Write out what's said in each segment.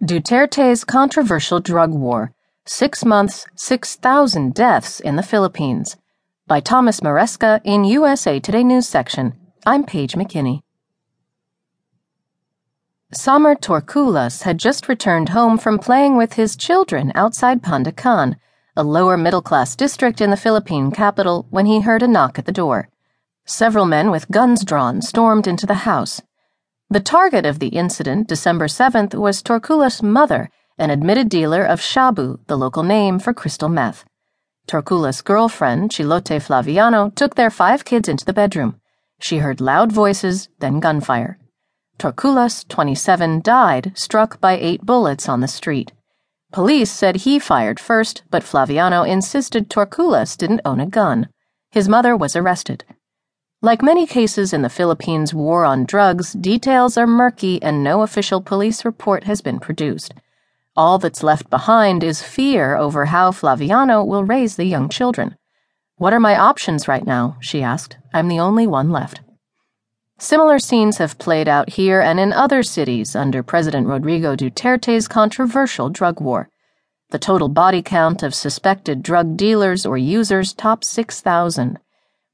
Duterte's controversial drug war Six months, 6,000 deaths in the Philippines. By Thomas Maresca in USA Today News section. I'm Paige McKinney. Sammer Torculas had just returned home from playing with his children outside Pandacan, a lower middle class district in the Philippine capital, when he heard a knock at the door. Several men with guns drawn stormed into the house. The target of the incident, December 7th, was Torculas' mother, an admitted dealer of shabu, the local name for crystal meth. Torculas' girlfriend, Chilote Flaviano, took their five kids into the bedroom. She heard loud voices, then gunfire. Torculas, 27, died, struck by eight bullets on the street. Police said he fired first, but Flaviano insisted Torculas didn't own a gun. His mother was arrested. Like many cases in the Philippines' war on drugs, details are murky and no official police report has been produced. All that's left behind is fear over how Flaviano will raise the young children. What are my options right now? she asked. I'm the only one left. Similar scenes have played out here and in other cities under President Rodrigo Duterte's controversial drug war. The total body count of suspected drug dealers or users tops 6,000.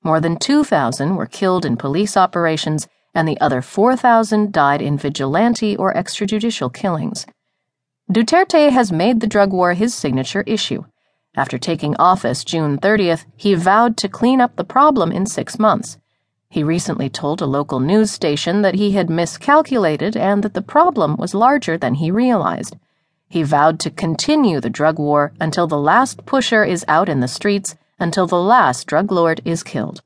More than 2,000 were killed in police operations, and the other 4,000 died in vigilante or extrajudicial killings. Duterte has made the drug war his signature issue. After taking office June 30th, he vowed to clean up the problem in six months. He recently told a local news station that he had miscalculated and that the problem was larger than he realized. He vowed to continue the drug war until the last pusher is out in the streets until the last drug lord is killed.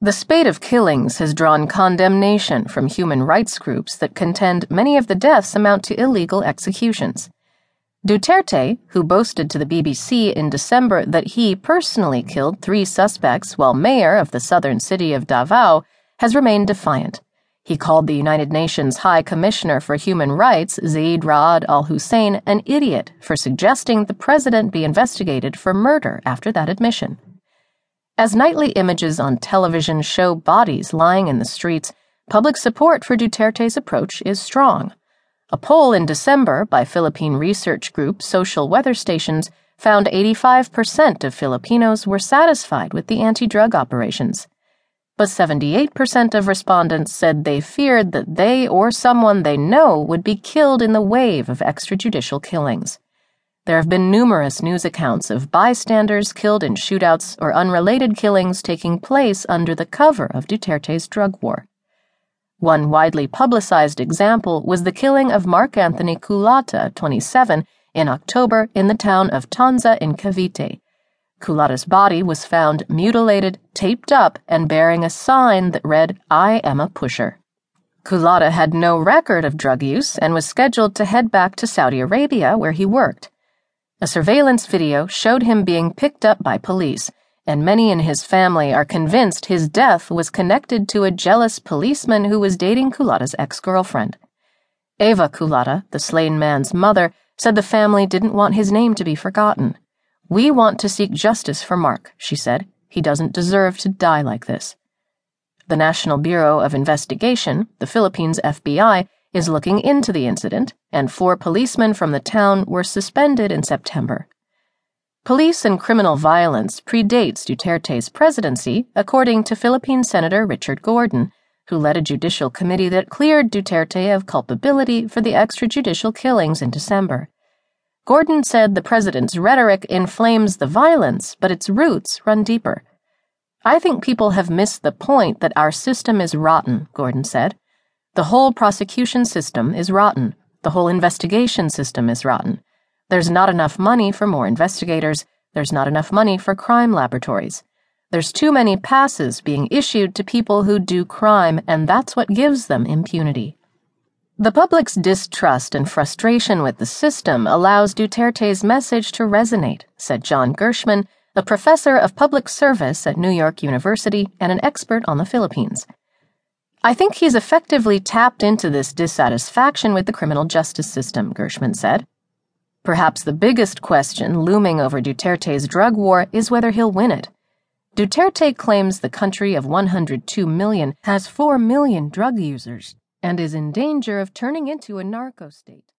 The spate of killings has drawn condemnation from human rights groups that contend many of the deaths amount to illegal executions. Duterte, who boasted to the BBC in December that he personally killed three suspects while mayor of the southern city of Davao, has remained defiant. He called the United Nations High Commissioner for Human Rights, Zeid Ra'ad al Hussein, an idiot for suggesting the president be investigated for murder after that admission. As nightly images on television show bodies lying in the streets, public support for Duterte's approach is strong. A poll in December by Philippine research group Social Weather Stations found 85% of Filipinos were satisfied with the anti drug operations but 78% of respondents said they feared that they or someone they know would be killed in the wave of extrajudicial killings. There have been numerous news accounts of bystanders killed in shootouts or unrelated killings taking place under the cover of Duterte's drug war. One widely publicized example was the killing of Mark Anthony Culata, 27, in October in the town of Tanza in Cavite Culata's body was found mutilated, taped up, and bearing a sign that read, I am a pusher. Culata had no record of drug use and was scheduled to head back to Saudi Arabia where he worked. A surveillance video showed him being picked up by police, and many in his family are convinced his death was connected to a jealous policeman who was dating Culata's ex girlfriend. Eva Culata, the slain man's mother, said the family didn't want his name to be forgotten. We want to seek justice for Mark, she said. He doesn't deserve to die like this. The National Bureau of Investigation, the Philippines FBI, is looking into the incident, and four policemen from the town were suspended in September. Police and criminal violence predates Duterte's presidency, according to Philippine Senator Richard Gordon, who led a judicial committee that cleared Duterte of culpability for the extrajudicial killings in December. Gordon said the president's rhetoric inflames the violence, but its roots run deeper. I think people have missed the point that our system is rotten, Gordon said. The whole prosecution system is rotten. The whole investigation system is rotten. There's not enough money for more investigators. There's not enough money for crime laboratories. There's too many passes being issued to people who do crime, and that's what gives them impunity. The public's distrust and frustration with the system allows Duterte's message to resonate, said John Gershman, a professor of public service at New York University and an expert on the Philippines. I think he's effectively tapped into this dissatisfaction with the criminal justice system, Gershman said. Perhaps the biggest question looming over Duterte's drug war is whether he'll win it. Duterte claims the country of 102 million has 4 million drug users and is in danger of turning into a narco state.